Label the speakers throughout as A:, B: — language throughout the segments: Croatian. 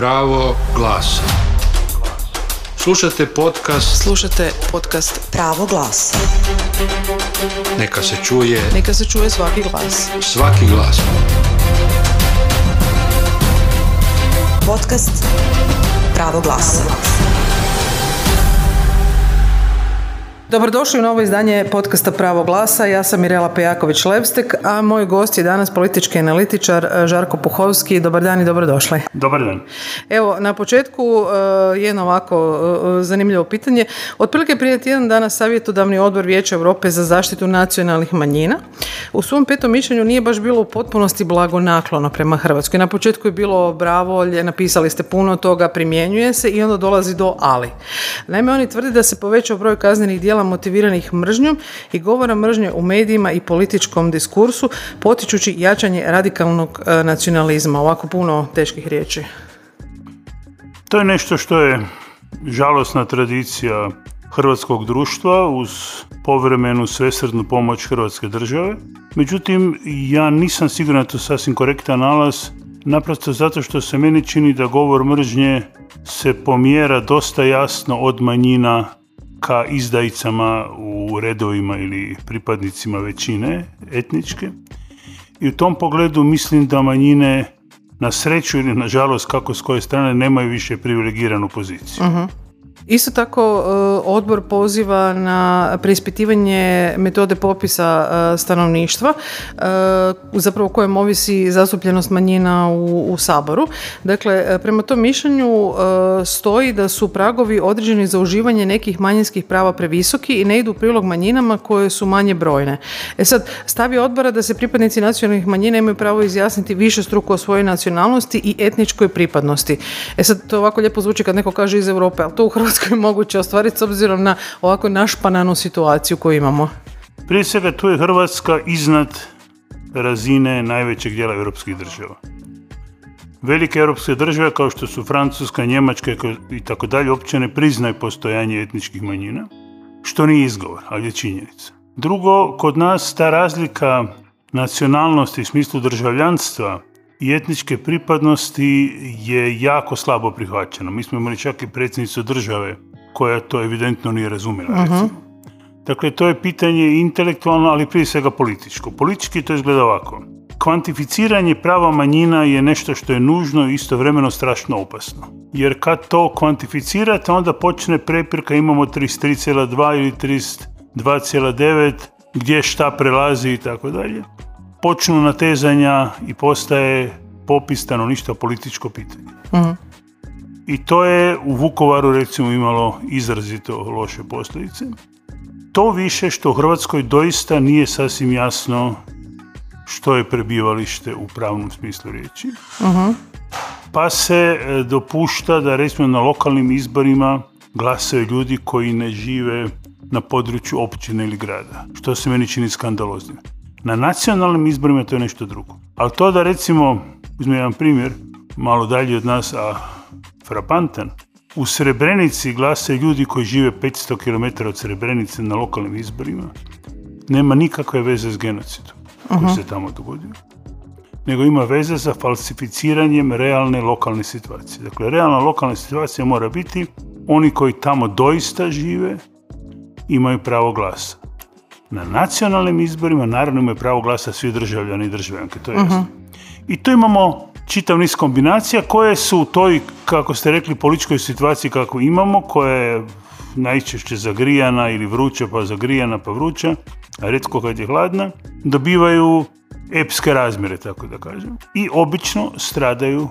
A: Pravo glasa. Slušate podcast
B: Slušate podcast Pravo glasa.
A: Neka se čuje
B: Neka se čuje svaki glas.
A: svaki glas.
B: Podcast Pravo glasa. Dobrodošli u novo izdanje podcasta Pravo glasa. Ja sam Mirela Pejaković-Levstek, a moj gost je danas politički analitičar eh, Žarko Puhovski. Dobar dan i dobrodošli.
C: Dobar dan.
B: Evo, na početku uh, jedno ovako uh, zanimljivo pitanje. Otprilike prije tjedan dana savjetodavni odbor Vijeća Europe za zaštitu nacionalnih manjina u svom petom mišljenju nije baš bilo u potpunosti blagonaklono prema Hrvatskoj. Na početku je bilo bravo, napisali ste puno toga, primjenjuje se i onda dolazi do ali. Naime, oni tvrde da se povećao broj kaznenih dijela motiviranih mržnjom i govora mržnje u medijima i političkom diskursu, potičući jačanje radikalnog uh, nacionalizma. Ovako puno teških riječi.
C: To je nešto što je žalosna tradicija hrvatskog društva uz povremenu svesrdnu pomoć Hrvatske države. Međutim, ja nisam siguran da to sasvim korektan nalaz, naprosto zato što se meni čini da govor mržnje se pomjera dosta jasno od manjina ka izdajicama u redovima ili pripadnicima većine etničke. I u tom pogledu mislim da manjine na sreću ili na žalost kako s koje strane nemaju više privilegiranu poziciju.
B: Isto tako e, odbor poziva na preispitivanje metode popisa e, stanovništva e, zapravo kojem ovisi zastupljenost manjina u, u Saboru. Dakle, prema tom mišljenju stoji da su pragovi određeni za uživanje nekih manjinskih prava previsoki i ne idu u prilog manjinama koje su manje brojne. E sad, stavi odbora da se pripadnici nacionalnih manjina imaju pravo izjasniti više struku o svojoj nacionalnosti i etničkoj pripadnosti. E sad, to ovako lijepo zvuči kad neko kaže iz Europe, ali to u Hrvatskoj je moguće ostvariti s obzirom na ovako našpananu situaciju koju imamo.
C: Prije svega tu je Hrvatska iznad razine najvećeg dijela europskih država. Velike europske države kao što su Francuska, Njemačka i tako dalje uopće ne priznaju postojanje etničkih manjina, što nije izgovor, ali je činjenica. Drugo, kod nas ta razlika nacionalnosti u smislu državljanstva i etničke pripadnosti je jako slabo prihvaćena. Mi smo imali čak i predsjednicu države koja to evidentno nije razumjela. recimo. Dakle, to je pitanje intelektualno, ali prije svega političko. Politički to izgleda ovako. Kvantificiranje prava manjina je nešto što je nužno i istovremeno strašno opasno. Jer kad to kvantificirate, onda počne prepirka, imamo 33,2 ili 32,9, gdje šta prelazi i tako dalje. Počnu natezanja i postaje popis stanovništva političko pitanje. I to je u Vukovaru recimo imalo izrazito loše posljedice. To više što u Hrvatskoj doista nije sasvim jasno što je prebivalište u pravnom smislu riječi. Pa se e, dopušta da recimo na lokalnim izborima glasaju ljudi koji ne žive na području općine ili grada, što se meni čini skandaloznim. Na nacionalnim izborima to je nešto drugo. Ali to da recimo, uzmem jedan primjer, malo dalje od nas, a frapantan, u Srebrenici glase ljudi koji žive 500 km od Srebrenice na lokalnim izborima, nema nikakve veze s genocidom koji se tamo dogodio. Nego ima veze sa falsificiranjem realne lokalne situacije. Dakle, realna lokalna situacija mora biti oni koji tamo doista žive imaju pravo glasa. Na nacionalnim izborima naravno imaju pravo glasa svi državljani i državljanke, to je jasno. I tu imamo čitav niz kombinacija koje su u toj, kako ste rekli, političkoj situaciji kako imamo, koja je najčešće zagrijana ili vruća pa zagrijana pa vruća, a redko kad je hladna, dobivaju epske razmjere, tako da kažem. I obično stradaju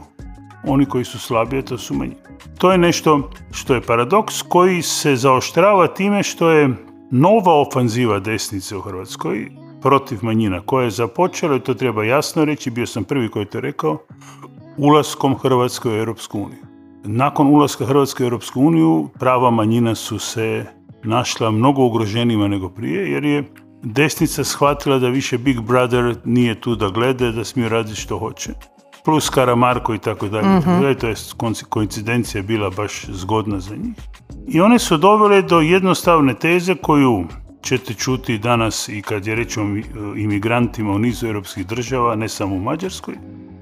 C: oni koji su slabiji, a to su manji. To je nešto što je paradoks koji se zaoštrava time što je nova ofanziva desnice u Hrvatskoj protiv manjina koja je započela, i to treba jasno reći, bio sam prvi koji je to rekao, ulaskom Hrvatske u Europsku uniju. Nakon ulaska Hrvatske u Europsku uniju prava manjina su se našla mnogo ugroženima nego prije, jer je desnica shvatila da više Big Brother nije tu da glede, da smiju raditi što hoće. Plus Karamarko i tako dalje. dalje. To je koincidencija bila baš zgodna za njih. I one su dovele do jednostavne teze koju ćete čuti danas i kad je reč o mi- imigrantima u nizu europskih država, ne samo u Mađarskoj,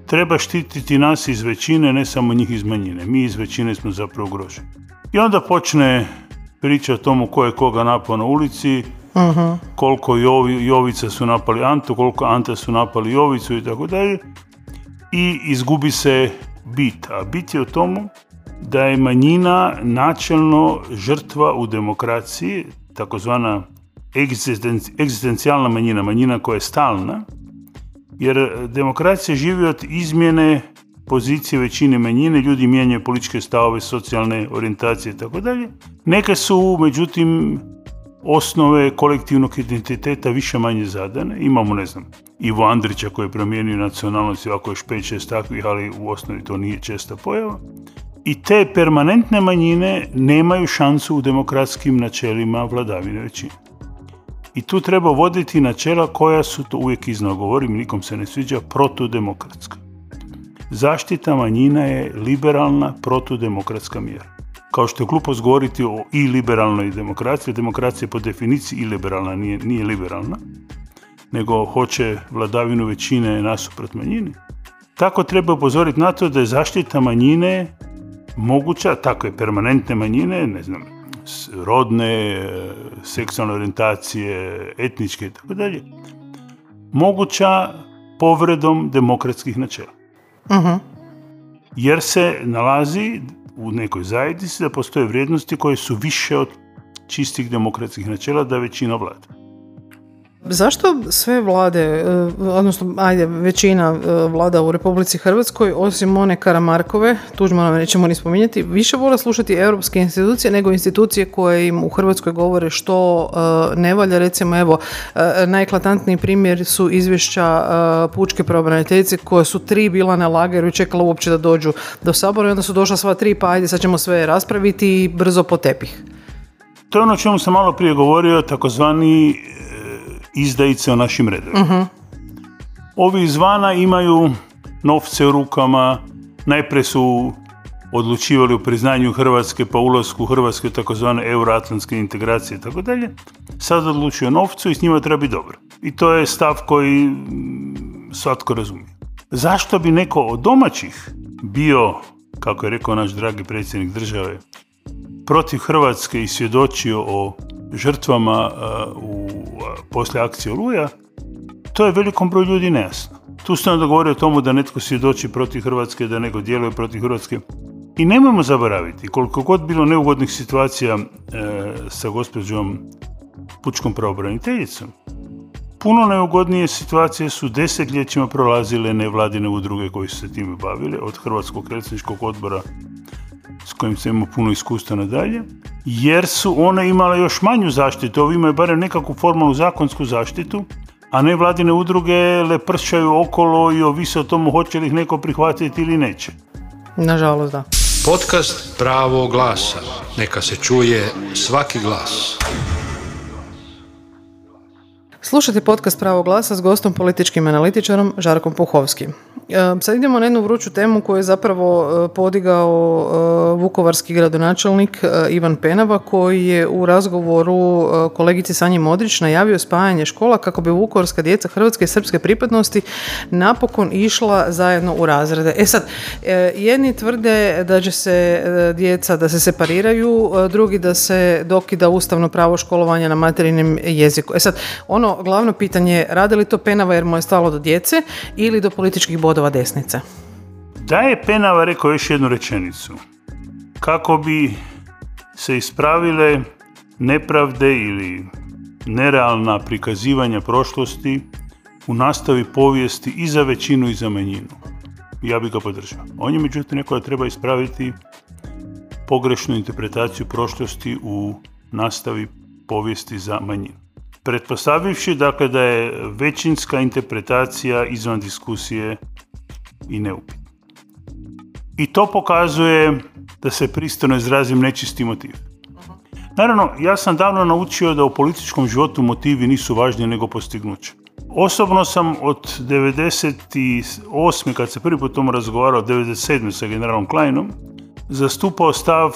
C: treba štititi nas iz većine, ne samo njih iz manjine. Mi iz većine smo zapravo ugroženi. I onda počne priča o tomu ko je koga napao na ulici, koliko Jovi, Jovica su napali Antu, koliko Anta su napali Jovicu i tako dalje. I izgubi se bit. A bit je u tomu da je manjina načelno žrtva u demokraciji, takozvana egzistencijalna manjina, manjina koja je stalna, jer demokracija živi od izmjene pozicije većine manjine, ljudi mijenjaju političke stavove, socijalne orijentacije i tako dalje. Neke su, međutim, osnove kolektivnog identiteta više manje zadane. Imamo, ne znam, Ivo Andrića koji je promijenio nacionalnost, ovako još 5-6 takvih, ali u osnovi to nije česta pojava. I te permanentne manjine nemaju šansu u demokratskim načelima vladavine većine. I tu treba voditi načela koja su, to uvijek iznao govorim, nikom se ne sviđa, protudemokratska. Zaštita manjina je liberalna protudemokratska mjera. Kao što je glupost govoriti o i liberalnoj demokraciji, demokracija po definiciji iliberalna, nije, nije liberalna, nego hoće vladavinu većine nasuprot manjini. Tako treba upozoriti na to da je zaštita manjine moguća, takve permanentne manjine, ne znam, rodne, seksualne orijentacije, etničke i tako dalje, moguća povredom demokratskih načela. Jer se nalazi u nekoj zajednici da postoje vrijednosti koje su više od čistih demokratskih načela da većina vlada.
B: Zašto sve vlade, e, odnosno ajde, većina e, vlada u Republici Hrvatskoj, osim one Karamarkove, Tuđmana nećemo ni spominjati, više vole slušati europske institucije nego institucije koje im u Hrvatskoj govore što e, ne valja. Recimo, evo, najeklatantniji primjer su izvješća pučke pravobraniteljice koje su tri bila na lageru i čekala uopće da dođu do sabora i onda su došla sva tri, pa ajde sad ćemo sve raspraviti i brzo po tepih.
C: To je ono čemu sam malo prije govorio, takozvani izdajice o našim redovima. Ovi izvana imaju novce u rukama, najprije su odlučivali o priznanju Hrvatske pa ulasku Hrvatske u takozvane euroatlantske integracije i tako dalje. Sad odlučuju novcu i s njima treba biti dobro. I to je stav koji mm, svatko razumije. Zašto bi neko od domaćih bio, kako je rekao naš dragi predsjednik države, protiv Hrvatske i svjedočio o žrtvama u poslije akcije Oluja, to je velikom broju ljudi nejasno. Tu se onda govori o tomu da netko svjedoči protiv Hrvatske, da neko djeluje protiv Hrvatske. I nemojmo zaboraviti, koliko god bilo neugodnih situacija e, sa gospođom pučkom pravobraniteljicom, puno neugodnije situacije su desetljećima prolazile nevladine udruge koji su se time bavile, od Hrvatskog predsjedničkog odbora s kojim se ima puno iskustva nadalje, jer su one imale još manju zaštitu, ovi imaju barem nekakvu formalnu zakonsku zaštitu, a ne vladine udruge lepršaju okolo i ovise o tomu hoće li ih neko prihvatiti ili neće.
B: Nažalost, da.
A: Podcast Pravo glasa. Neka se čuje svaki glas.
B: Slušajte podcast Pravo glasa s gostom političkim analitičarom Žarkom Puhovskim. E, sad idemo na jednu vruću temu koju je zapravo e, podigao e, vukovarski gradonačelnik Ivan Penava koji je u razgovoru kolegici Sanji Modrić najavio spajanje škola kako bi vukovarska djeca hrvatske i srpske pripadnosti napokon išla zajedno u razrede. E sad, jedni tvrde da će se djeca da se separiraju, drugi da se dokida ustavno pravo školovanja na materinim jeziku. E sad, ono glavno pitanje je radi li to Penava jer mu je stalo do djece ili do političkih bodova desnice.
C: Da je Penava rekao još jednu rečenicu. Kako bi se ispravile nepravde ili nerealna prikazivanja prošlosti u nastavi povijesti i za većinu i za manjinu. Ja bih ga podržao. On je međutim neko da treba ispraviti pogrešnu interpretaciju prošlosti u nastavi povijesti za manjinu. Pretpostavivši dakle da je većinska interpretacija izvan diskusije i neupitno. I to pokazuje da se pristojno izrazim nečisti motiv. Naravno, ja sam davno naučio da u političkom životu motivi nisu važniji nego postignuće. Osobno sam od 98. kad se prvi put tomu razgovarao, 97. sa generalom Kleinom, zastupao stav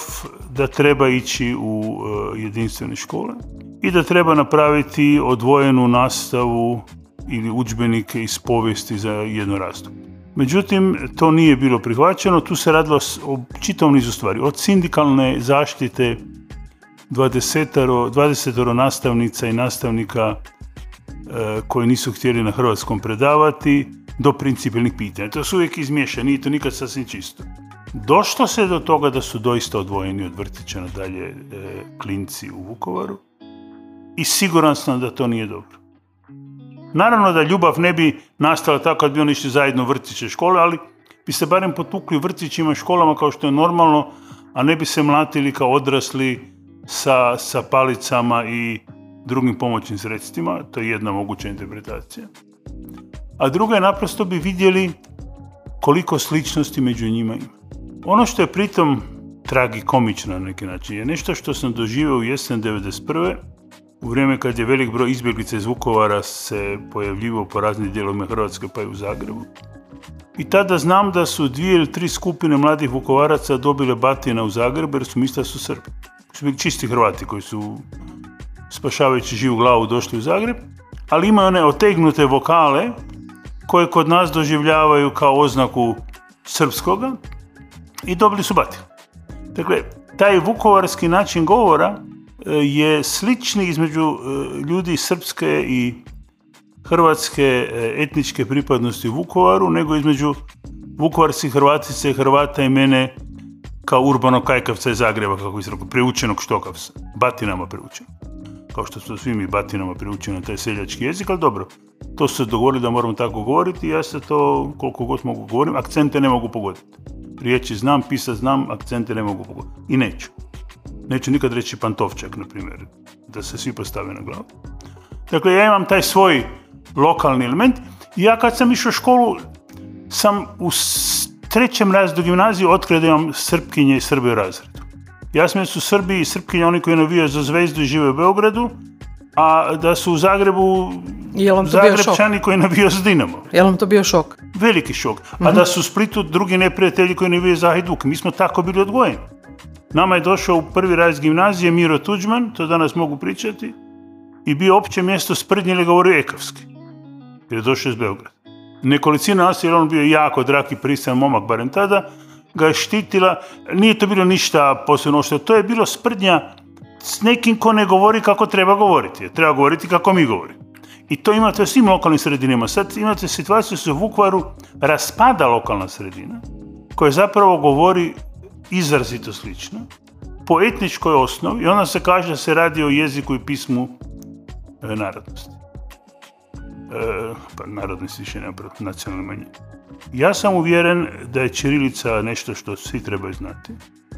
C: da treba ići u e, jedinstvene škole i da treba napraviti odvojenu nastavu ili udžbenike iz povijesti za jedno razdoblje. Međutim, to nije bilo prihvaćeno, tu se radilo o čitavom nizu stvari. Od sindikalne zaštite 20, 20 nastavnica i nastavnika e, koji nisu htjeli na hrvatskom predavati, do principalnih pitanja. To su uvijek izmiješani, nije to nikad sasvim čisto. Došlo se do toga da su doista odvojeni od vrtića nadalje e, klinci u Vukovaru i siguran sam da to nije dobro. Naravno da ljubav ne bi nastala tako kad bi oni išli zajedno u vrtiće škole, ali bi se barem potukli u vrtićima školama kao što je normalno, a ne bi se mlatili kao odrasli sa, sa palicama i drugim pomoćnim sredstvima. To je jedna moguća interpretacija. A druga je naprosto bi vidjeli koliko sličnosti među njima ima. Ono što je pritom tragikomično na neki način je nešto što sam doživio u jesen 1991 u vrijeme kad je velik broj izbjeglica iz Vukovara se pojavljivao po raznim dijelovima Hrvatske pa i u Zagrebu. I tada znam da su dvije ili tri skupine mladih Vukovaraca dobile batina u Zagrebu jer su mislili da su Srbi. Su bili čisti Hrvati koji su spašavajući živu glavu došli u Zagreb, ali imaju one otegnute vokale koje kod nas doživljavaju kao oznaku srpskoga i dobili su batinu. Dakle, taj vukovarski način govora je slični između e, ljudi srpske i hrvatske e, etničke pripadnosti u Vukovaru, nego između vukovarskih Hrvatice, Hrvata i mene kao urbanog kajkavca iz Zagreba, kako bi se rekao, preučenog štokavca, batinama preučenog. Kao što su svi mi batinama preučeni na taj seljački jezik, ali dobro, to su se dogovorili da moramo tako govoriti i ja se to koliko god mogu govorim, akcente ne mogu pogoditi. Riječi znam, pisat znam, akcente ne mogu pogoditi. I neću. Neću nikad reći pantovčak, na primjer, da se svi postave na glavu. Dakle, ja imam taj svoj lokalni element i ja kad sam išao u školu sam u trećem razredu gimnaziju otkrio da imam Srpkinje i Srbe u razredu. Ja sam su Srbi i Srpkinje oni koji navijaju za zvezdu i žive u Beogradu, a da su u Zagrebu Zagrebčani koji navijaju za Dinamo.
B: Je vam to bio šok?
C: Veliki šok. A da su u Splitu drugi neprijatelji koji navijaju za Hajduk. Mi smo tako bili odgojeni. Nama je došao u prvi raz gimnazije Miro Tuđman, to danas mogu pričati, i bio opće mjesto sprednje ili govorio ekavski, jer je došao iz Beograda. Nekolicina nas, jer on bio jako drag i pristajan momak, barem tada, ga je štitila, nije to bilo ništa posebno što, to je bilo sprdnja s nekim ko ne govori kako treba govoriti, treba govoriti kako mi govorimo. I to imate u svim lokalnim sredinama. Sad imate situaciju da se u Vukvaru raspada lokalna sredina, koja zapravo govori izrazito slično, po etničkoj osnovi i onda se kaže da se radi o jeziku i pismu e, narodnosti. E, pa narodnosti više nema nacionalne manjine. Ja sam uvjeren da je Čirilica nešto što svi trebaju znati.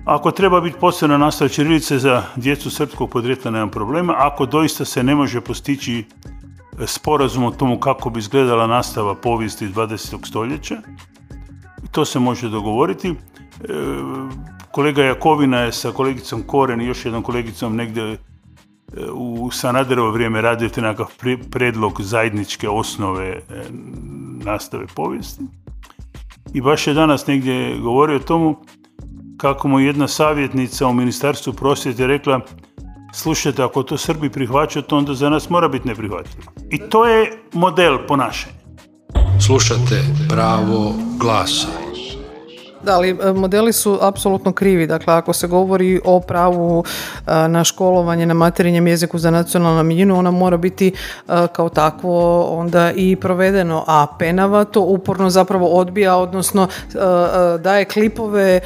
C: Ako treba biti posebna nastava Čirilice za djecu srpskog podrijetla, nema problema. Ako doista se ne može postići sporazum o tomu kako bi izgledala nastava povijesti 20. stoljeća, to se može dogovoriti. E, kolega Jakovina je sa kolegicom Koren i još jednom kolegicom negdje e, u Sanaderovo vrijeme radio te nekakav predlog zajedničke osnove e, nastave povijesti. I baš je danas negdje govorio o tomu kako mu jedna savjetnica u Ministarstvu prosvjete rekla slušajte, ako to Srbi prihvaćaju, to onda za nas mora biti neprihvatljivo. I to je model ponašanja.
A: Slušate pravo glasa.
B: Da, ali e, modeli su apsolutno krivi. Dakle, ako se govori o pravu e, na školovanje na materinjem jeziku za nacionalnu manjinu, ona mora biti e, kao takvo onda i provedeno. A Penava to uporno zapravo odbija, odnosno daje klipove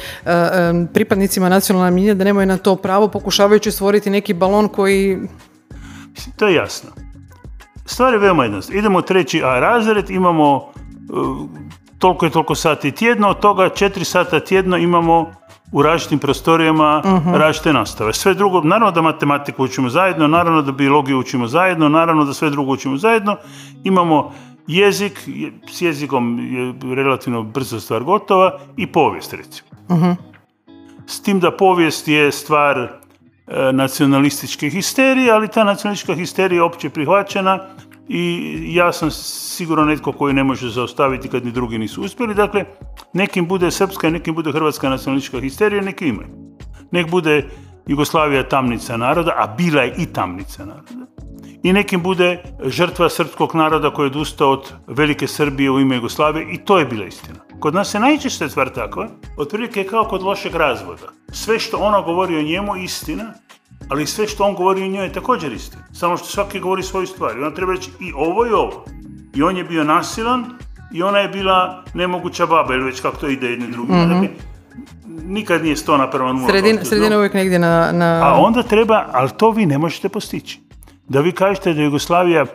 B: pripadnicima nacionalne manjine da nemaju na to pravo, pokušavajući stvoriti neki balon koji...
C: To je jasno. Stvar je veoma jednostavna. Idemo treći A razred, imamo toliko i toliko sati tjedno, od toga četiri sata tjedno imamo u različitim prostorijama uh različite nastave. Sve drugo, naravno da matematiku učimo zajedno, naravno da biologiju učimo zajedno, naravno da sve drugo učimo zajedno. Imamo jezik, s jezikom je relativno brzo stvar gotova i povijest recimo. uh S tim da povijest je stvar e, nacionalističke histerije, ali ta nacionalistička histerija je opće prihvaćena i ja sam sigurno netko koji ne može zaustaviti kad ni drugi nisu uspjeli. Dakle, nekim bude srpska, nekim bude hrvatska nacionalistička histerija, neki imaju. Nek bude Jugoslavija tamnica naroda, a bila je i tamnica naroda. i nekim bude žrtva srpskog naroda koji je odustao od velike Srbije u ime Jugoslavije i to je bila istina. Kod nas se najčešće stvar takva, otprilike kao kod lošeg razvoda. Sve što ona govori o njemu je istina, ali sve što on govori o njoj je također istina. Samo što svaki govori svoju stvar. I on treba reći i ovo i ovo. I on je bio nasilan i ona je bila nemoguća baba, ili već kako to ide jedni drugi. Dakle, nikad nije sto naprema nula.
B: Sredina, sredina uvijek negdje na... na...
C: A onda treba, ali to vi ne možete postići. Da vi kažete da Jugoslavija,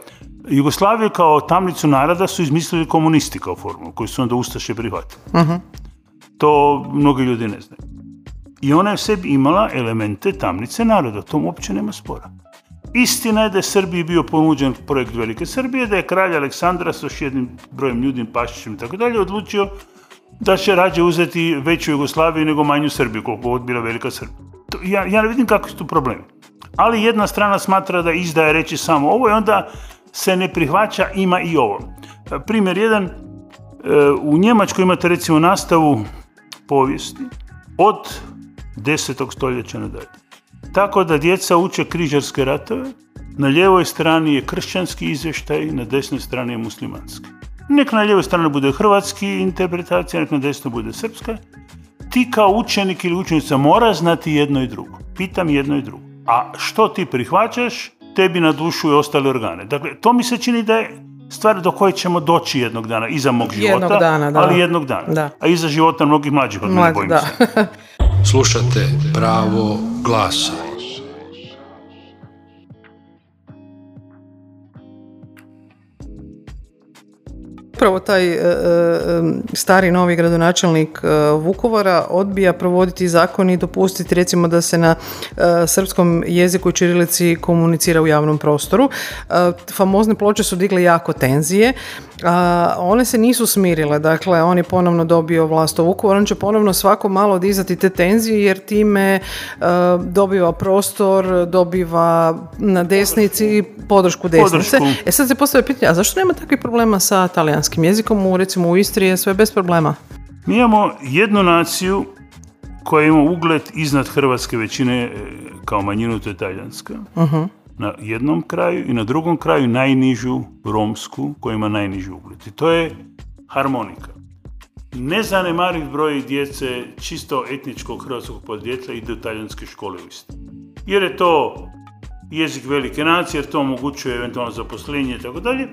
C: Jugoslaviju kao tamnicu naroda su izmislili komunisti kao formulu, koji su onda Ustaše prihvatili. To mnogi ljudi ne znaju. I ona je u sebi imala elemente tamnice naroda, tom uopće nema spora. Istina je da je Srbiji bio ponuđen projekt Velike Srbije, da je kralj Aleksandra sa još jednim brojem ljudi, Pašićem i tako dalje, odlučio da će rađe uzeti veću Jugoslaviju nego manju Srbiju, koliko god Velika Srbija. To- Ja, ja ne vidim kakvi su tu problemi. Ali jedna strana smatra da izdaje reći samo ovo i onda se ne prihvaća, ima i ovo. E, Primjer jedan, e, u Njemačkoj imate recimo nastavu povijesti od 10. stoljeća nadalje. Tako da djeca uče križarske ratove, na lijevoj strani je kršćanski izvještaj, na desnoj strani je muslimanski. Nek na lijevoj strani bude hrvatski interpretacija, nek na desnoj bude srpska. Ti kao učenik ili učenica mora znati jedno i drugo. Pitam jedno i drugo. A što ti prihvaćaš, tebi na dušu i ostale organe. Dakle, to mi se čini da je stvar do koje ćemo doći jednog dana, iza mog života,
B: Jednog dana, da.
C: ali jednog dana.
B: Da.
C: A iza života mnogih mlađih od mene,
B: Mlad,
C: bojim
B: da.
C: se.
A: Slušate pravo glasa.
B: Upravo taj e, e, stari novi gradonačelnik e, Vukovara odbija provoditi zakon i dopustiti recimo da se na srpskom jeziku i čirilici komunicira u javnom prostoru. Famozne ploče su digle jako tenzije. A, one se nisu smirile, dakle on je ponovno dobio vlast u Vukovaru, on će ponovno svako malo dizati te tenzije jer time e, dobiva prostor, dobiva na desnici podršku desnice.
C: Podršku.
B: E sad se postavlja pitanje, a zašto nema takvih problema sa talijanskim jezikom? U, recimo u Istri je sve bez problema.
C: Mi imamo jednu naciju koja ima ugled iznad hrvatske većine e, kao manjinu, to je talijanska. Na jednom kraju i na drugom kraju najnižu romsku koja ima najniži ugled. I to je harmonika. Nezanemariv broj djece čisto etničkog hrvatskog podrijetla ide u talijanske škole u Istri. Jer je to jezik velike nacije, jer to omogućuje eventualno zaposlenje i tako dalje.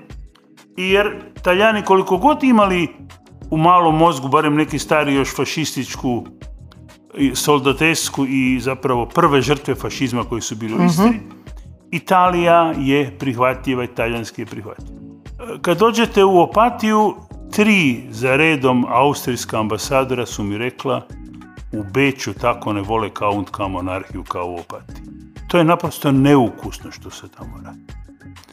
C: I jer Talijani koliko god imali u malom mozgu, barem neki stari još fašističku soldatesku i zapravo prve žrtve fašizma koji su bili u Istri, Italija je prihvatljiva i talijanski je prihvatljiv. E, Kad dođete u Opatiju, tri za redom austrijska ambasadora su mi rekla u Beću tako ne vole kaunt kao monarhiju kao u Opatiji. To je naprosto neukusno što se tamo radi.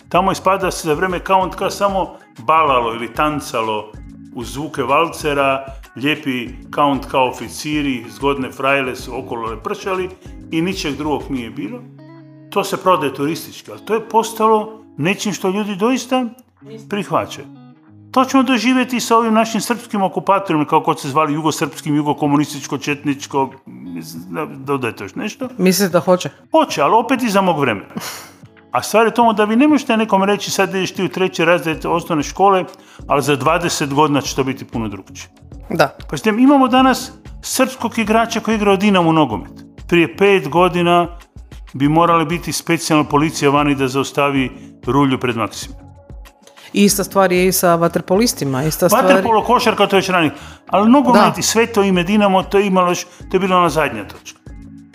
C: Tamo ispada se za vrijeme kauntka samo balalo ili tancalo uz zvuke valcera, lijepi kaunt kao oficiri, zgodne frajle su okolo lepršali i ničeg drugog nije bilo. To se prodaje turistički, ali to je postalo nečim što ljudi doista prihvaćaju. To ćemo doživjeti sa ovim našim srpskim okupatorima, kako se zvali jugosrpskim, jugokomunističko, četničko, dodajte još nešto.
B: Mislite da hoće?
C: Hoće, ali opet iza mog vremena. A stvar je tomu da vi ne možete nekom reći sad ideš ti u treći razred osnovne škole, ali za 20 godina će to biti puno drugčije.
B: Da.
C: Pa imamo danas srpskog igrača koji igra u Dinamo nogomet. Prije pet godina bi morali biti specijalna policija vani da zaustavi rulju pred Maksimom.
B: Ista stvar je i sa vaterpolistima. Ista stvar...
C: Vaterpolo, košarka, to je već ranije. Ali nogomet
B: Da.
C: i sve to ime Dinamo, to je imalo još, to je bila ona zadnja točka.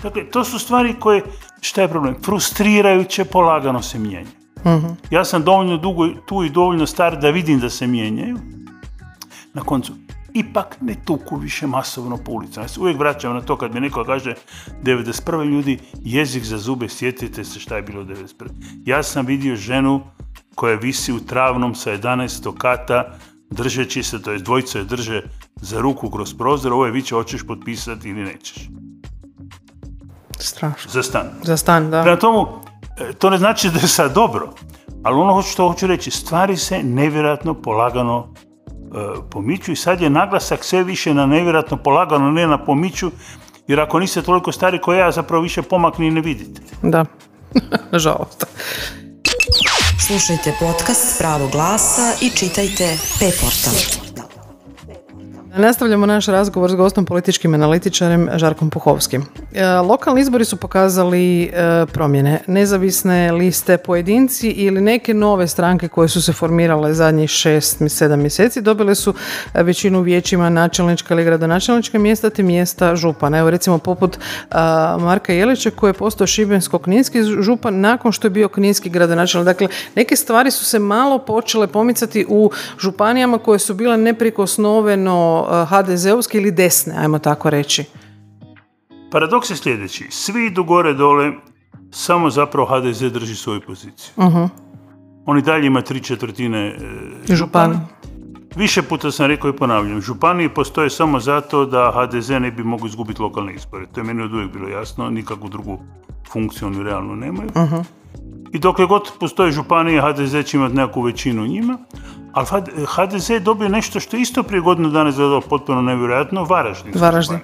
C: Dakle, to su stvari koje, šta je problem? Frustrirajuće, polagano se mijenjaju. Ja sam dovoljno dugo tu i dovoljno star da vidim da se mijenjaju. Na koncu, ipak ne tuku više masovno po ulicama. Ja se uvijek vraćam na to kad mi neko kaže 91. ljudi, jezik za zube, sjetite se šta je bilo 91. Ja sam vidio ženu koja visi u travnom sa 11. kata, držeći se, to je dvojica je drže za ruku kroz prozor, ovo je viće hoćeš potpisati ili nećeš.
B: Strašno.
C: Za stan.
B: Za stan, da.
C: Prema tomu, e, to ne znači da je sad dobro, ali ono što hoću reći, stvari se nevjerojatno polagano pomiču i sad je naglasak sve više na nevjerojatno polagano, ne na pomiču, jer ako niste toliko stari kao ja, zapravo više pomak ni ne vidite.
B: Da. Nažalost.
D: Slušajte podcast Pravo glasa i čitajte P-portal.
B: Nastavljamo naš razgovor s gostom političkim analitičarem Žarkom Puhovskim. E, lokalni izbori su pokazali e, promjene. Nezavisne liste pojedinci ili neke nove stranke koje su se formirale zadnjih šest, sedam mjeseci dobile su e, većinu vijećima načelnička ili gradonačelnička mjesta te mjesta župana. Evo recimo poput Marka Jelića koji je postao šibensko-kninski župan nakon što je bio kninski gradonačelnik. Dakle, neke stvari su se malo počele pomicati u županijama koje su bile neprikosnoveno HDZ-ovske ili desne, ajmo tako reći.
C: Paradoks je sljedeći. Svi idu gore dole, samo zapravo HDZ drži svoju poziciju.
B: Uh-huh.
C: On i dalje ima tri četvrtine e, župana. Više puta sam rekao i ponavljam, županije postoje samo zato da HDZ ne bi mogli izgubiti lokalne izbore. To je meni od uvijek bilo jasno, nikakvu drugu funkciju oni realno nemaju.
B: Uh-huh.
C: I dokle god postoje županije, HDZ će imati nekakvu većinu u njima, ali HDZ je dobio nešto što isto prije godinu dana izgledalo potpuno nevjerojatno, Varaždin.
B: Varaždin.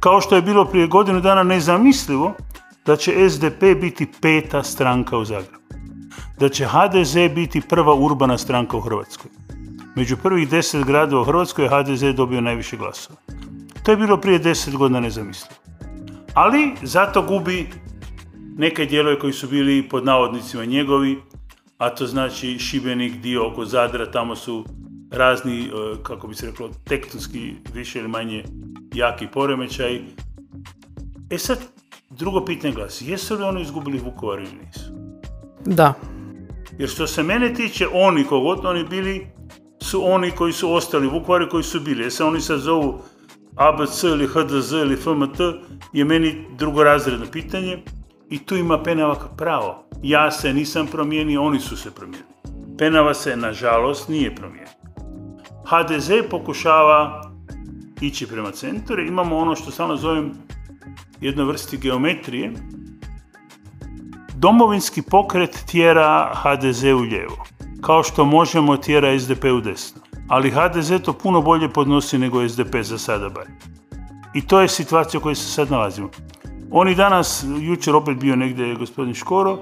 C: Kao što je bilo prije godinu dana nezamislivo da će SDP biti peta stranka u Zagrebu. Da će HDZ biti prva urbana stranka u Hrvatskoj. Među prvih deset gradova u Hrvatskoj je HDZ dobio najviše glasova. To je bilo prije deset godina nezamislivo. Ali zato gubi neke dijelove koji su bili pod navodnicima njegovi, a to znači Šibenik, dio oko Zadra, tamo su razni, e, kako bi se reklo, tektonski više ili manje jaki poremećaj. E sad, drugo pitanje glasi, jesu li oni izgubili Vukovar ili nisu?
B: Da.
C: Jer što se mene tiče, oni, kogod oni bili, su oni koji su ostali, Vukovari koji su bili. Jesam oni sad zovu ABC ili HDZ ili FMT, je meni drugorazredno pitanje. I tu ima Penava pravo. Ja se nisam promijenio, oni su se promijenili. Penava se, nažalost, nije promijenio. HDZ pokušava ići prema centru. Imamo ono što stalno zovem jednoj vrsti geometrije. Domovinski pokret tjera HDZ u lijevo. Kao što možemo tjera SDP u desno. Ali HDZ to puno bolje podnosi nego SDP za sada bar. I to je situacija u kojoj se sad nalazimo. Oni danas, jučer opet bio negdje gospodin Škoro,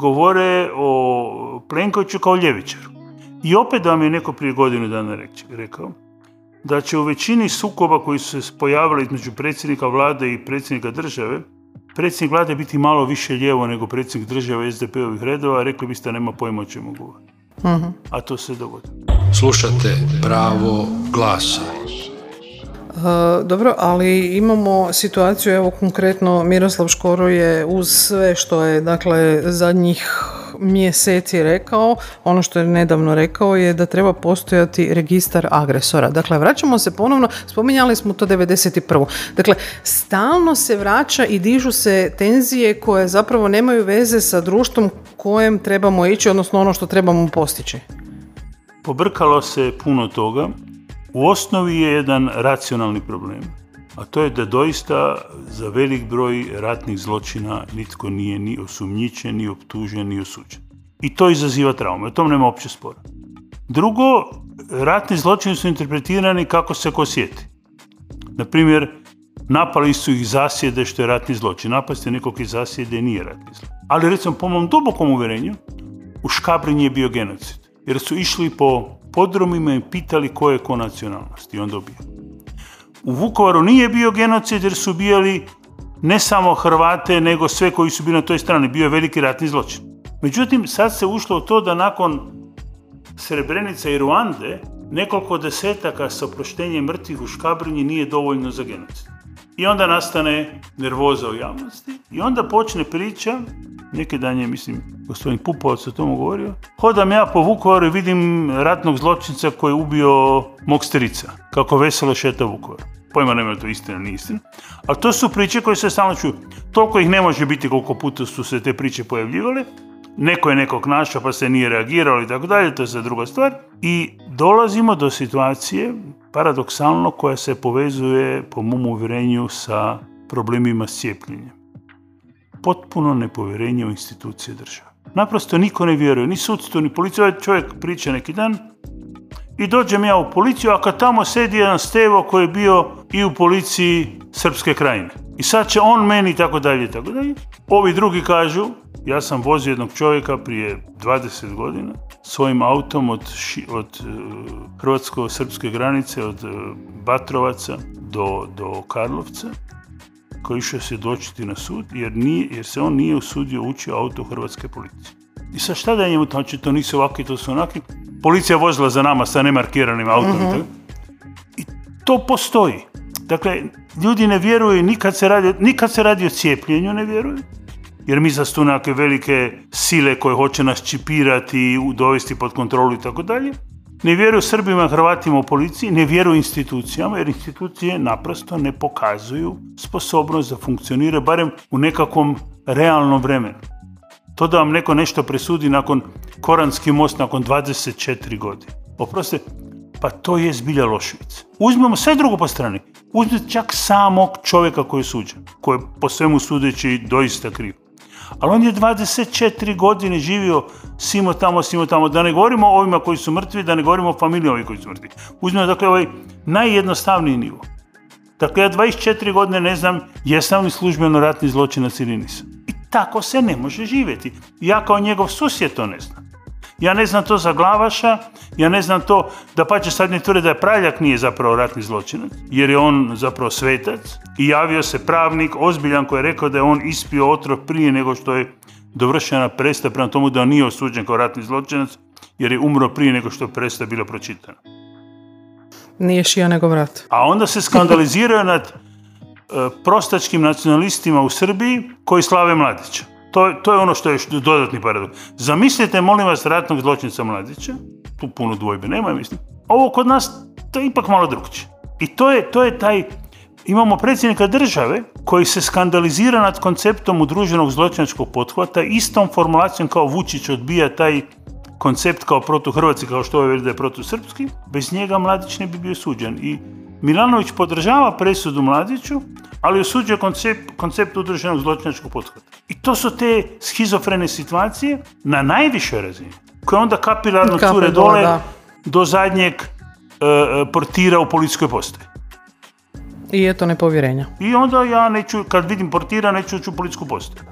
C: govore o Plenkoviću kao ljevičaru. I opet da vam je neko prije godinu dana rekao da će u većini sukoba koji su se pojavili između predsjednika vlade i predsjednika države, predsjednik vlade biti malo više lijevo nego predsjednik države SDP-ovih redova, rekli biste nema pojma o čemu govori.
B: Mhm.
C: A to se dogodi.
A: Slušate pravo glasa.
B: E, dobro, ali imamo situaciju, evo konkretno Miroslav Škoro je uz sve što je dakle zadnjih mjeseci rekao, ono što je nedavno rekao je da treba postojati registar agresora. Dakle, vraćamo se ponovno, spominjali smo to 91. Dakle, stalno se vraća i dižu se tenzije koje zapravo nemaju veze sa društvom kojem trebamo ići, odnosno ono što trebamo postići.
C: Pobrkalo se puno toga u osnovi je jedan racionalni problem, a to je da doista za velik broj ratnih zločina nitko nije ni osumnjičen, ni optužen, ni osuđen. I to izaziva traume, o tom nema opće spora. Drugo, ratni zločini su interpretirani kako se ko sjeti. Naprimjer, napali su ih zasjede što je ratni zločin. Napasti nekog iz zasjede nije ratni zločin. Ali recimo, po mom dubokom uvjerenju, u Škabrinji je bio genocid. Jer su išli po podrumima i pitali ko je ko nacionalnost i on dobio. U Vukovaru nije bio genocid jer su ubijali ne samo Hrvate, nego sve koji su bili na toj strani. Bio je veliki ratni zločin. Međutim, sad se ušlo u to da nakon Srebrenice i Ruande nekoliko desetaka sa oproštenjem mrtvih u Škabrinji nije dovoljno za genocid. I onda nastane nervoza u javnosti i onda počne priča neki dan je, mislim, gospodin Pupovac o tomu govorio. Hodam ja po Vukovaru i vidim ratnog zločinca koji je ubio mog strica, kako veselo šeta Vukovar. Pojma nema to istina, nije istina. Ali to su priče koje se stalno čuju. Toliko ih ne može biti koliko puta su se te priče pojavljivale. Neko je nekog našao pa se nije reagiralo i tako dalje, to je sad druga stvar. I dolazimo do situacije, paradoksalno, koja se povezuje, po mom uvjerenju, sa problemima s cijepljenjem potpuno nepovjerenje u institucije države. Naprosto niko ne vjeruje, ni sudstvo, ni policija. Ovaj čovjek priča neki dan i dođem ja u policiju, a kad tamo sedi jedan Stevo koji je bio i u policiji Srpske krajine. I sad će on meni tako dalje, tako dalje. Ovi drugi kažu, Ja sam vozio jednog čovjeka prije 20 godina svojim autom od, od e, hrvatsko-srpske granice, od e, Batrovaca do, do Karlovca, koji išao se dočiti na sud, jer, nije, jer se on nije usudio ući u auto hrvatske policije. I sad šta da njemu, znači to nisu ovakvi, to su onakvi. Policija vozila za nama sa nemarkiranim autom. Mhm. I to postoji. Dakle, ljudi ne vjeruju, nikad se radi, nikad se radi o cijepljenju, ne vjeruju. Jer mi za tu neke velike sile koje hoće nas čipirati, dovesti pod kontrolu i tako dalje. Ne vjeruju Srbima, Hrvatima u policiji, ne vjeruju institucijama, jer institucije naprosto ne pokazuju sposobnost da funkcionira, barem u nekakvom realnom vremenu. To da vam neko nešto presudi nakon Koranski most nakon 24 godine. Oprostite, pa to je zbilja lošvic. Uzmemo sve drugo po strani. Uzmite čak samog čovjeka koji je suđen, koji je po svemu sudeći doista kriv. Ali on je 24 godine živio simo tamo, simo tamo. Da ne govorimo o ovima koji su mrtvi, da ne govorimo o familiji ovih koji su mrtvi. Uzmemo dakle ovaj najjednostavniji nivo. Dakle, ja 24 godine ne znam jesam li službeno ratni zločinac ili nisam. I tako se ne može živjeti. Ja kao njegov susjed to ne znam. Ja ne znam to za Glavaša, ja ne znam to, da pa će sad mi tvrde da Praljak nije zapravo ratni zločinac, jer je on zapravo svetac i javio se pravnik ozbiljan koji je rekao da je on ispio otrov prije nego što je dovršena presta prema tomu da nije osuđen kao ratni zločinac, jer je umro prije nego što je presta bila pročitana.
B: Nije šija nego vrat.
C: A onda se skandaliziraju nad e, prostačkim nacionalistima u Srbiji koji slave Mladića. To, to je ono što je dodatni paradoks. Zamislite, molim vas, ratnog zločinca Mladića, tu puno dvojbe nema, mislim. Ovo kod nas, to je ipak malo drugčije. I to je, to je taj, imamo predsjednika države koji se skandalizira nad konceptom udruženog zločinačkog pothvata istom formulacijom kao Vučić odbija taj koncept kao protu-hrvatski, kao što je već da je protu-srpski, bez njega Mladić ne bi bio suđen. I Milanović podržava presudu Mladiću, ali osuđuje koncept, koncept udruženog zločinačkog pothvata. I to su te schizofrene situacije na najvišoj razini, koje onda kapilarno cure dole do zadnjeg e, portira u policijskoj postaji.
B: I eto nepovjerenja.
C: I onda ja neću, kad vidim portira, neću ući u policijsku postaju.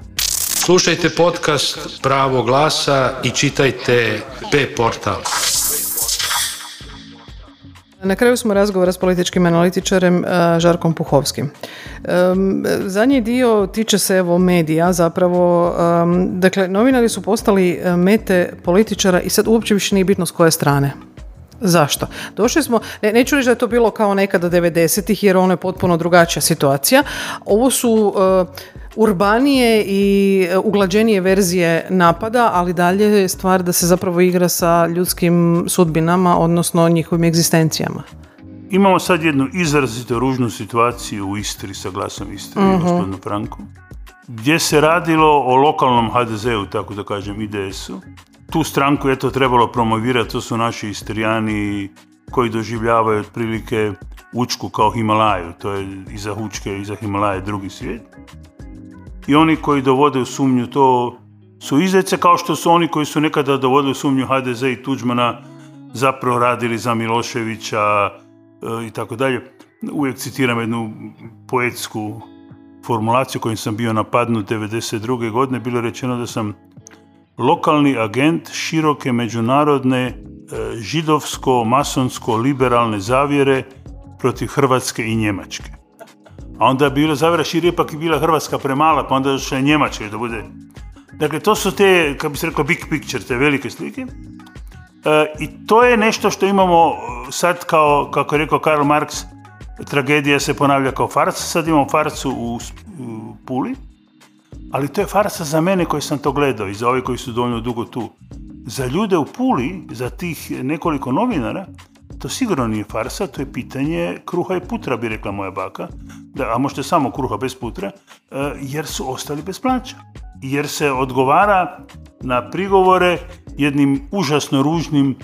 A: Slušajte podcast Pravo glasa i čitajte P-portal.
B: Na kraju smo razgovora s političkim analitičarem e, Žarkom Puhovskim. Zadnji dio tiče se evo medija zapravo. Dakle, novinari su postali e, mete političara i sad uopće više nije bitno s koje strane. Zašto? Došli smo, ne, neću reći da je to bilo kao nekada 90-ih jer ono je potpuno drugačija situacija. Ovo su e, urbanije i uglađenije verzije napada, ali dalje je stvar da se zapravo igra sa ljudskim sudbinama, odnosno njihovim egzistencijama.
C: Imamo sad jednu izrazito ružnu situaciju u Istri sa glasom Istri, uh-huh. gospodinu Franku, gdje se radilo o lokalnom HDZ-u, tako da kažem, IDS-u. Tu stranku je to trebalo promovirati, to su naši Istrijani koji doživljavaju otprilike Učku kao Himalaju, to je iza Učke, iza Himalaje drugi svijet i oni koji dovode u sumnju to su izrece kao što su oni koji su nekada dovodili u sumnju HDZ i Tuđmana zapravo radili za Miloševića e, i tako dalje. Uvijek citiram jednu poetsku formulaciju kojim sam bio napadnut 1992. godine. Bilo je rečeno da sam lokalni agent široke međunarodne e, židovsko-masonsko-liberalne zavjere protiv Hrvatske i Njemačke. A onda je bila zavjera širi, ipak je bila Hrvatska premala, pa onda je Njemačka da bude. Dakle, to su te, kako bi se rekao, big picture, te velike slike. E, I to je nešto što imamo e, sad kao, kako je rekao Karl Marx, tragedija se ponavlja kao farsa, sad imamo farsu u, u Puli, ali to je farsa za mene koji sam to gledao i za ove koji su dovoljno dugo tu. Za ljude u Puli, za tih nekoliko novinara, to sigurno nije farsa, to je pitanje kruha i putra, bi rekla moja baka, da, a možete samo kruha bez putra, e, jer su ostali bez plaća. Jer se odgovara na prigovore jednim užasno ružnim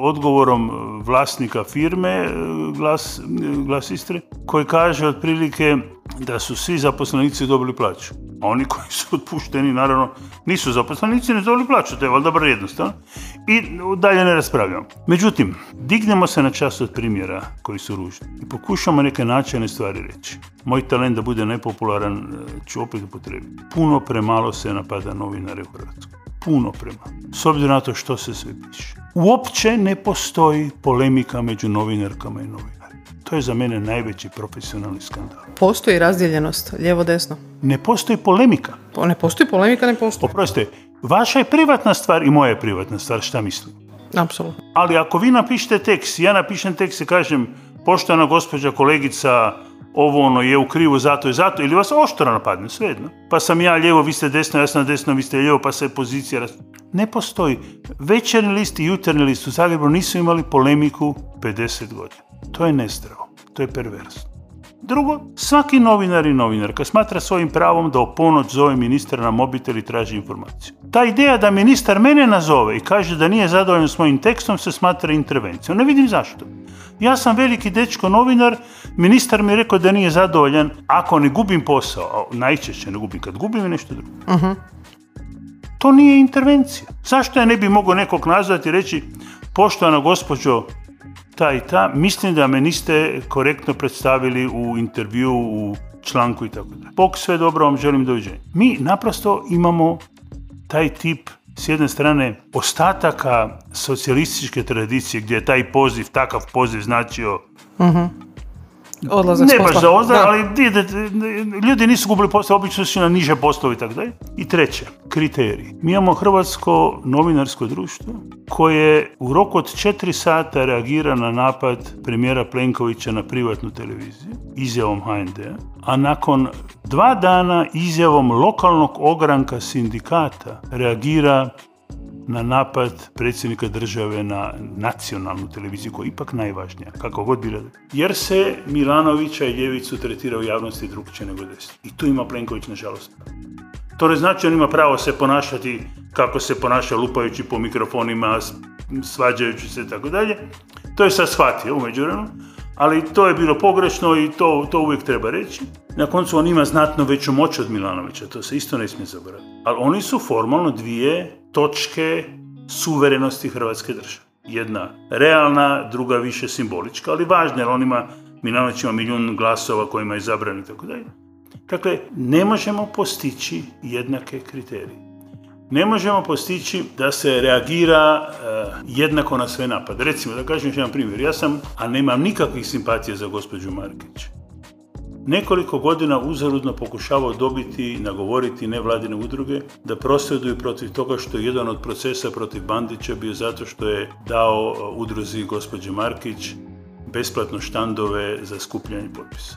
C: odgovorom vlasnika firme e, Glas, Glas Istre, koji kaže otprilike da su svi zaposlenici dobili plaću. A oni koji su otpušteni, naravno, nisu zaposlenici, ne dobili plaću, to je valjda dobro jednostavno. I dalje ne raspravljamo. Međutim, dignemo se na čas od primjera koji su ružni i pokušamo neke načine stvari reći. Moj talent da bude nepopularan e, ću opet upotrebiti. Puno premalo se napada novinare u Hrvatskoj. Puno premalo. S obzirom na to što se sve piše. Uopće ne postoji polemika među novinarkama i novinarima. To je za mene najveći profesionalni skandal.
B: Postoji razdjeljenost, lijevo-desno?
C: Ne postoji polemika.
B: Pa ne postoji polemika, ne postoji.
C: Oprostite, vaša je privatna stvar i moja je privatna stvar, šta mislim?
B: Apsolutno.
C: Ali ako vi napišete tekst, ja napišem tekst i kažem, poštovana gospođa kolegica, ovo ono je u krivu zato i zato, ili vas oštro napadne, svejedno. Pa sam ja lijevo, vi ste desno, ja sam desno, vi ste lijevo, pa se pozicija... Ne postoji. Večerni list i jutarnji list u Zagrebu nisu imali polemiku 50 godina. To je nezdravo, to je perversno. Drugo, svaki novinar i novinarka smatra svojim pravom da o ponoć zove ministra na mobitel i traži informaciju. Ta ideja da ministar mene nazove i kaže da nije zadovoljan svojim tekstom se smatra intervencijom. Ne vidim zašto. Ja sam veliki dečko novinar, ministar mi je rekao da nije zadovoljan ako ne gubim posao, a najčešće ne gubim, kad gubim je nešto drugo.
B: Mhm.
C: To nije intervencija. Zašto ja ne bi mogao nekog nazvati i reći poštovana gospođo ta i ta, mislim da me niste korektno predstavili u intervju, u članku i tako dalje. Bog sve dobro vam želim doviđenja. Mi naprosto imamo taj tip s jedne strane ostataka socijalističke tradicije gdje je taj poziv, takav poziv značio
B: Odlazak
C: ne baš za ozda,
B: Da.
C: ali ljudi nisu gubili posao, obično su na niže poslove i tako dalje. I treće, kriteriji. Mi imamo Hrvatsko novinarsko društvo koje u roku od četiri sata reagira na napad premijera Plenkovića na privatnu televiziju, izjavom HND-a, a nakon dva dana izjavom lokalnog ogranka sindikata reagira na napad predsjednika države na nacionalnu televiziju, koja je ipak najvažnija, kako god bila. Jer se Milanovića i Ljevicu tretira u javnosti drugčije nego desno. I tu ima Plenković, nažalost. To ne znači on ima pravo se ponašati kako se ponaša lupajući po mikrofonima, svađajući se i tako dalje. To je sad shvatio u međuvremenu, ali to je bilo pogrešno i to, to uvijek treba reći. Na koncu on ima znatno veću moć od Milanovića, to se isto ne smije zaboraviti. Ali oni su formalno dvije točke suverenosti Hrvatske države. Jedna realna, druga više simbolička, ali važna jer on ima, Milanović milijun glasova kojima je zabran i tako dalje. Dakle, ne možemo postići jednake kriterije. Ne možemo postići da se reagira eh, jednako na sve napade. Recimo, da kažem još jedan primjer. Ja sam, a nemam nikakvih simpatija za gospođu Markić. Nekoliko godina uzaludno pokušavao dobiti, nagovoriti nevladine udruge da prosvjeduju protiv toga što je jedan od procesa protiv Bandića bio zato što je dao eh, udruzi gospođe Markić besplatno štandove za skupljanje potpisa.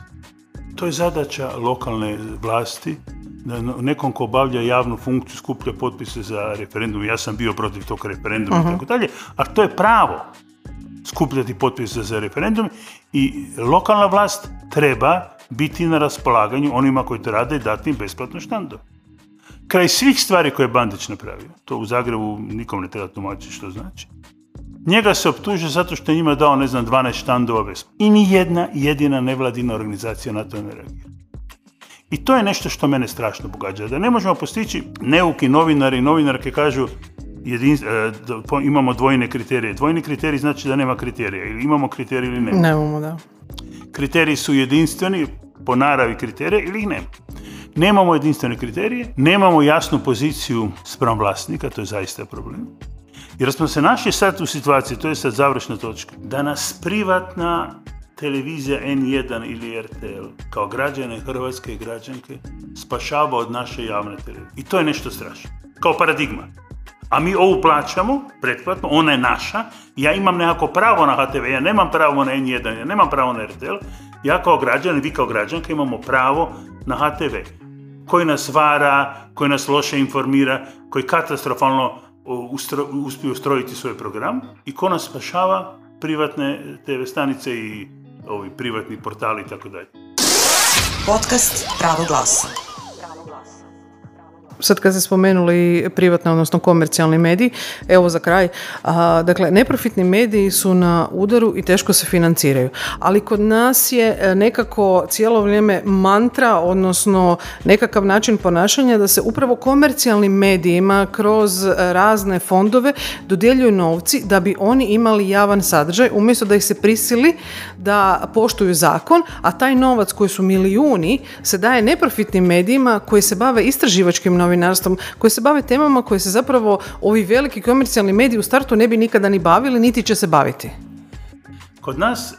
C: To je zadaća lokalne vlasti, da nekom ko obavlja javnu funkciju skuplja potpise za referendum. Ja sam bio protiv tog referenduma i tako dalje, a to je pravo skupljati potpise za referendum i lokalna vlast treba biti na raspolaganju onima koji to rade i dati im besplatno štandove. Kraj svih stvari koje je Bandić napravio, to u Zagrebu nikom ne treba tumačiti što znači, Njega se optužuje zato što je njima dao, ne znam, 12 štandova besplatno. I ni jedna jedina nevladina organizacija na to ne reagira. I to je nešto što mene strašno pogađa. Da ne možemo postići neuki novinari i novinarke kažu jedin, e, imamo dvojne kriterije. Dvojni kriterij znači da nema kriterija. Ili imamo kriterij ili nema.
B: Nemamo, da.
C: Kriteriji su jedinstveni po naravi kriterija ili ih nema. Nemamo jedinstvene kriterije, nemamo jasnu poziciju spram vlasnika, to je zaista problem. Jer smo se našli sad u situaciji, to je sad završna točka, da nas privatna televizija N1 ili RTL kao građane Hrvatske i građanke spašava od naše javne televizije. I to je nešto strašno. Kao paradigma. A mi ovu plaćamo, pretplatno, ona je naša, ja imam nekako pravo na HTV, ja nemam pravo na N1, ja nemam pravo na RTL, ja kao građan, vi kao građanka imamo pravo na HTV, koji nas vara, koji nas loše informira, koji katastrofalno o, ustro, uspije ustrojiti svoj program i ko nas spašava privatne TV stanice i ovi privatni portali i tako dalje.
D: Podcast Pravo glasa.
B: Sad kad ste spomenuli privatne, odnosno komercijalni mediji, evo za kraj, a, dakle, neprofitni mediji su na udaru i teško se financiraju, ali kod nas je e, nekako cijelo vrijeme mantra, odnosno nekakav način ponašanja da se upravo komercijalnim medijima kroz razne fondove dodjeljuju novci da bi oni imali javan sadržaj, umjesto da ih se prisili da poštuju zakon, a taj novac koji su milijuni se daje neprofitnim medijima koji se bave istraživačkim novinarstvom, koji se bave temama koje se zapravo ovi veliki komercijalni mediji u startu ne bi nikada ni bavili, niti će se baviti.
C: Kod nas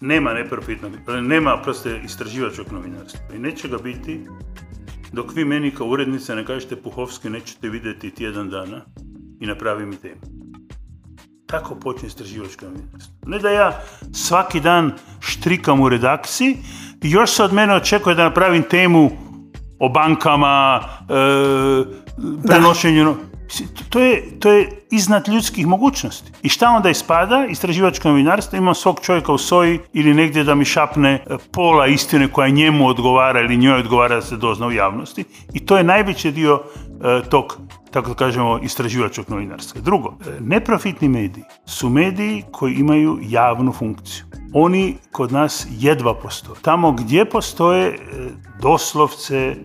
C: nema neprofitnog, nema proste istraživačkog novinarstva i neće ga biti dok vi meni kao urednica ne kažete Puhovski nećete vidjeti tjedan dana i napravi mi temu. Tako počne istraživačko novinarstvo. Ne da ja svaki dan štrikam u redakciji i još se od mene očekuje da napravim temu o bankama, e, prenošenju... To je, to je iznad ljudskih mogućnosti. I šta onda ispada? Istraživačko novinarstvo ima svog čovjeka u soji ili negdje da mi šapne e, pola istine koja njemu odgovara ili njoj odgovara da se dozna u javnosti. I to je najveći dio e, tog tako da kažemo, istraživačkog novinarstva. Drugo, neprofitni mediji su mediji koji imaju javnu funkciju. Oni kod nas jedva postoje. Tamo gdje postoje e, doslovce e,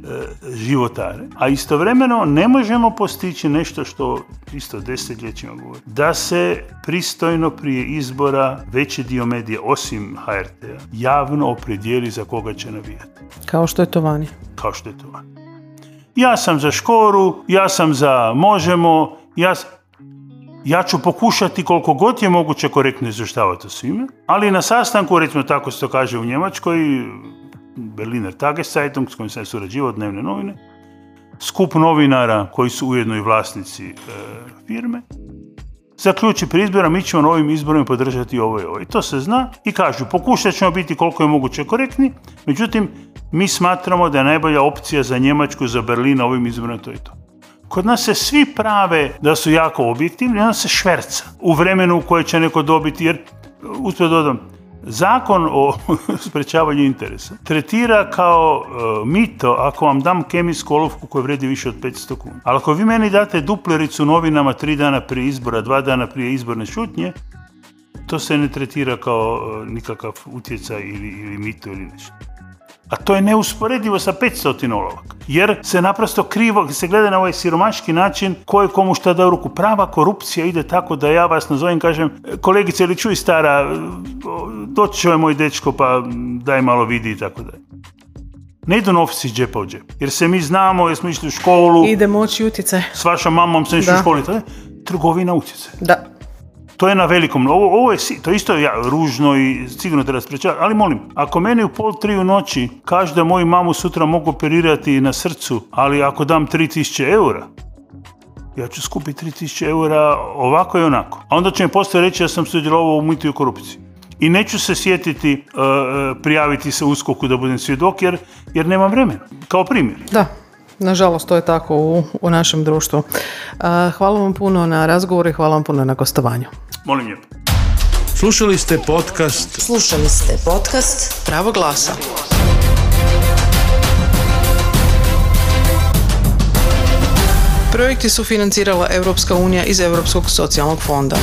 C: životare. A istovremeno ne možemo postići nešto što isto desetljećima govori. Da se pristojno prije izbora veći dio medija, osim HRT-a, javno opredijeli za koga će navijati.
B: Kao što je to vani.
C: Kao što je to vani. Ja sam za Škoru, ja sam za Možemo, ja, ja ću pokušati koliko god je moguće korektno izvještavati o svime, ali na sastanku, recimo tako se to kaže u Njemačkoj, Berliner Tageszeitung s kojim sam surađivao dnevne novine, skup novinara koji su ujedno i vlasnici e, firme, zaključi pri izbora, mi ćemo novim izborima podržati ovo i ovo. I to se zna i kažu, pokušat ćemo biti koliko je moguće korektni, međutim, mi smatramo da je najbolja opcija za Njemačku, za Berlin ovim izborima to i to. Kod nas se svi prave da su jako objektivni, onda se šverca u vremenu u koje će neko dobiti, jer, uspio dodam, Zakon o sprečavanju interesa tretira kao e, mito ako vam dam kemijsku olovku koja vredi više od 500 kuna. Ali ako vi meni date duplericu novinama tri dana prije izbora, dva dana prije izborne šutnje, to se ne tretira kao e, nikakav utjecaj ili, ili mito ili nešto. A to je neusporedivo sa 500 olovaka. Jer se naprosto krivo, se gleda na ovaj siromaški način ko je komu šta da u ruku. Prava korupcija ide tako da ja vas nazovem, kažem, kolegice ili čuj stara, doći će ovaj moj dečko pa daj malo vidi i tako dalje. Ne idu novci iz džepa u džep. Jer se mi znamo, jer smo išli u školu.
B: Ide moći utjecaj.
C: S vašom mamom sam išli u školu. Trgovina utjecaj.
B: Da.
C: To je na velikom, ovo, ovo je, to isto ja, ružno i sigurno treba sprečavati, ali molim, ako meni u pol tri u noći kaže da moju mamu sutra mogu operirati na srcu, ali ako dam 3000 eura, ja ću skupiti 3000 eura ovako i onako. A onda će mi postoje reći da sam sudjelovao u mitu i korupciji. I neću se sjetiti uh, uh, prijaviti se uskoku da budem svjedok jer, jer nemam vremena. Kao primjer.
B: Da. Nažalost, to je tako u, u našem društvu. Hvala vam puno na razgovoru i hvala vam puno na gostovanju.
C: Molim lijepo.
A: Slušali ste podcast
D: Slušali ste podcast
B: Pravo glasa. Projekti su financirala Europska unija iz Europskog socijalnog fonda.